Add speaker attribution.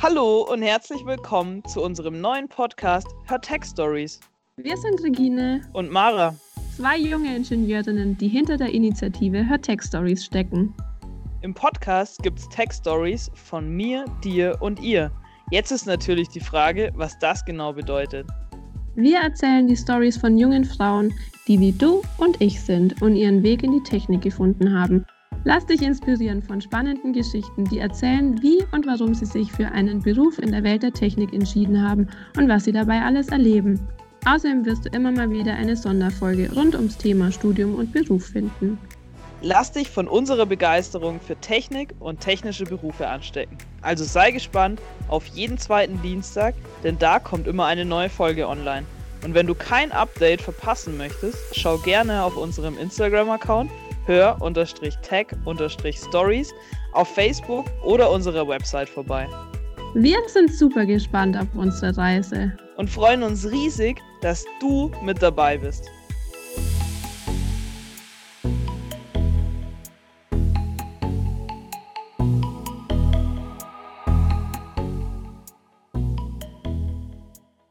Speaker 1: Hallo und herzlich willkommen zu unserem neuen Podcast Her Tech Stories.
Speaker 2: Wir sind Regine
Speaker 1: und Mara,
Speaker 2: zwei junge Ingenieurinnen, die hinter der Initiative Her Tech Stories stecken.
Speaker 1: Im Podcast gibt es Tech Stories von mir, dir und ihr. Jetzt ist natürlich die Frage, was das genau bedeutet.
Speaker 2: Wir erzählen die Stories von jungen Frauen, die wie du und ich sind und ihren Weg in die Technik gefunden haben Lass dich inspirieren von spannenden Geschichten, die erzählen, wie und warum sie sich für einen Beruf in der Welt der Technik entschieden haben und was sie dabei alles erleben. Außerdem wirst du immer mal wieder eine Sonderfolge rund ums Thema Studium und Beruf finden.
Speaker 1: Lass dich von unserer Begeisterung für Technik und technische Berufe anstecken. Also sei gespannt auf jeden zweiten Dienstag, denn da kommt immer eine neue Folge online. Und wenn du kein Update verpassen möchtest, schau gerne auf unserem Instagram-Account hör-tech-stories auf Facebook oder unserer Website vorbei.
Speaker 2: Wir sind super gespannt auf unsere Reise
Speaker 1: und freuen uns riesig, dass du mit dabei bist.